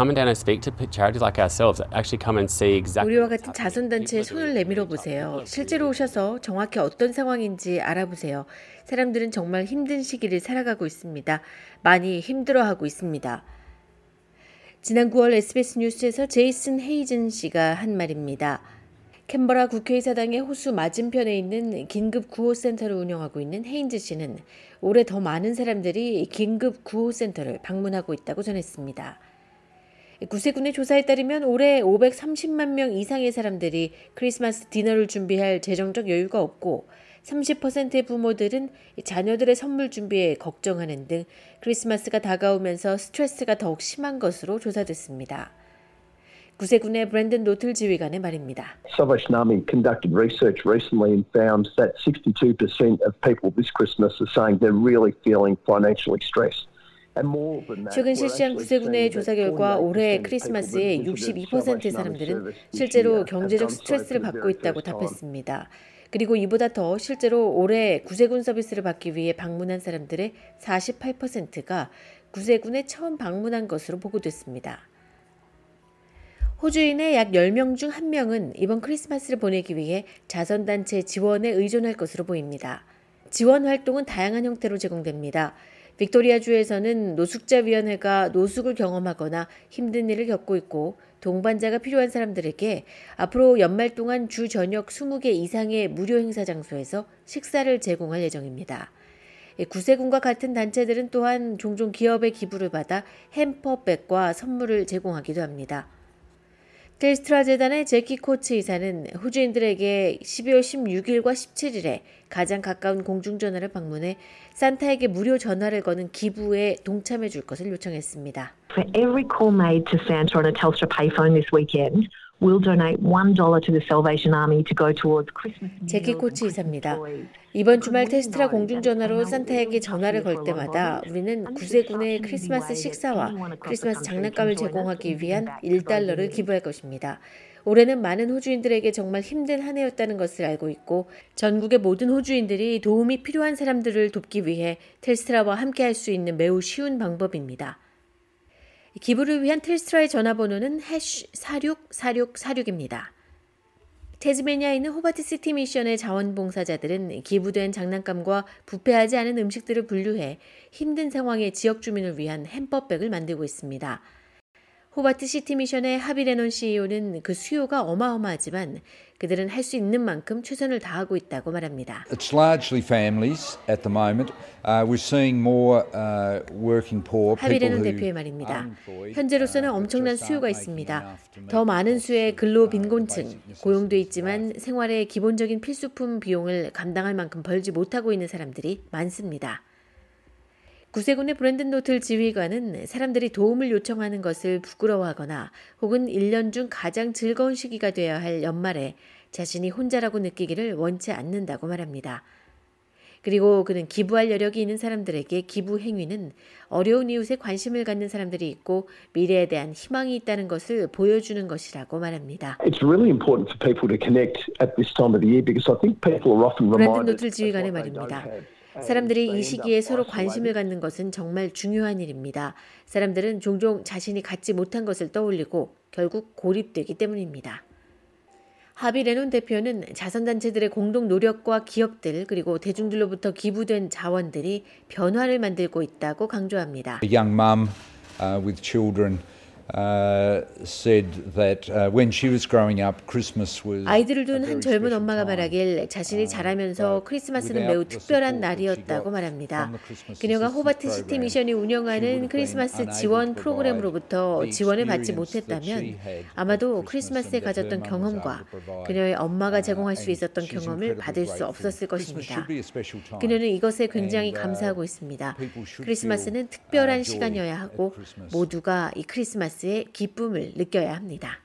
come down and speak to charities like ourselves. Actually come and see exactly. 우리와 같은 자선 단체에 손을 내밀어 보세요. 실제로 오셔서 정확히 어떤 상황인지 알아보세요. 사람들은 정말 힘든 시기를 살아가고 있습니다. 많이 힘들어하고 있습니다. 지난 9월 SBS 뉴스에서 제이슨 헤인즈 씨가 한 말입니다. 캔버라 국회의사당의 호수 맞은편에 있는 긴급 구호 센터를 운영하고 있는 헤인즈 씨는 올해 더 많은 사람들이 긴급 구호 센터를 방문하고 있다고 전했습니다. 구세군의 조사에 따르면 올해 530만 명 이상의 사람들이 크리스마스 디너를 준비할 재정적 여유가 없고 30%의 부모들은 자녀들의 선물 준비에 걱정하는 등 크리스마스가 다가오면서 스트레스가 더욱 심한 것으로 조사됐습니다. 구세군의 브랜든 노틀 지휘관의 말입니다. Salvation Army conducted research recently and found that 62% of people this Christmas are saying they're really feeling financially stressed. 최근 실시한 구세군의 조사 결과 올해 크리스마스에 62%의 사람들은 실제로 경제적 스트레스를 받고 있다고 답했습니다. 그리고 이보다 더 실제로 올해 구세군 서비스를 받기 위해 방문한 사람들의 48%가 구세군에 처음 방문한 것으로 보고됐습니다. 호주인의 약 10명 중 1명은 이번 크리스마스를 보내기 위해 자선단체 지원에 의존할 것으로 보입니다. 지원 활동은 다양한 형태로 제공됩니다. 빅토리아주에서는 노숙자위원회가 노숙을 경험하거나 힘든 일을 겪고 있고 동반자가 필요한 사람들에게 앞으로 연말 동안 주 저녁 20개 이상의 무료 행사 장소에서 식사를 제공할 예정입니다. 구세군과 같은 단체들은 또한 종종 기업의 기부를 받아 햄퍼백과 선물을 제공하기도 합니다. 텔스트라 재단의 제키 코츠 이사는 호주인들에게 12월 16일과 17일에 가장 가까운 공중전화를 방문해 산타에게 무료 전화를 거는 기부에 동참해 줄 것을 요청했습니다. For every call made to Santa on a Telstra payphone this weekend, we'll donate $1 to the Salvation Army to go towards Christmas. 제키 코치 이사입니다. 이번 주말 테스트라 공중전화로 산타에게 전화를 걸 때마다 우리는 구세군의 크리스마스 식사와 크리스마스 장난감을 제공하기 위한 1달러를 기부할 것입니다. 올해는 많은 호주인들에게 정말 힘든 한 해였다는 것을 알고 있고 전국의 모든 호주인들이 도움이 필요한 사람들을 돕기 위해 텔스트라와 함께 할 수 있는 매우 쉬운 방법입니다. 기부를 위한 텔스트라의 전화번호는 해쉬 464646입니다. 테즈메니아에 있는 호바트 시티 미션의 자원봉사자들은 기부된 장난감과 부패하지 않은 음식들을 분류해 힘든 상황의 지역 주민을 위한 햄버백을 만들고 있습니다. 호바트 시티 미션의 하비 레논 CEO는 그 수요가 어마어마하지만 그들은 할 수 있는 만큼 최선을 다하고 있다고 말합니다. It's largely families at the moment. Uh, we're seeing more uh, working poor 하비레논 대표의 말입니다. 현재로서는 엄청난 수요가 있습니다. 더 많은 수의 근로 빈곤층, 고용돼 있지만 생활의 기본적인 필수품 비용을 감당할 만큼 벌지 못하고 있는 사람들이 많습니다. 구세군의 브랜든 노틀 지휘관은 사람들이 도움을 요청하는 것을 부끄러워하거나 혹은 1년 중 가장 즐거운 시기가 되어야 할 연말에 자신이 혼자라고 느끼기를 원치 않는다고 말합니다. 그리고 그는 기부할 여력이 있는 사람들에게 기부 행위는 어려운 이웃에 관심을 갖는 사람들이 있고 미래에 대한 희망이 있다는 것을 보여주는 것이라고 말합니다. It's really important for people to connect at this time of the year because I think people are often 브랜든 노틀 지휘관의 말입니다. 사람들이 이 시기에 서로 관심을 갖는 것은 정말 중요한 일입니다. 사람들은 종종 자신이 갖지 못한 것을 떠올리고 결국 고립되기 때문입니다. 하비 레논 대표는 자선단체들의 공동 노력과 기업들 그리고 대중들로부터 기부된 자원들이 변화를 만들고 있다고 강조합니다. A young mum uh, with children uh, said that uh, when she was growing up, Christmas was 아이들을 둔 한 젊은 엄마가. 말하길 자신이 자라면서 크리스마스는 매우 특별한 날이었다고 말합니다. 그녀가 호바트 시티 미션이 운영하는 크리스마스 지원 프로그램으로부터 지원을 받지 못했다면 아마도 크리스마스에 가졌던 경험과 그녀의 엄마가 제공할 수 있었던 경험을 받을 수 없었을 것입니다. 그녀는 이것에 굉장히 감사하고 있습니다. 크리스마스는 특별한 시간이어야 하고 모두가 이 크리스마 스의 기쁨을 느껴야 합니다.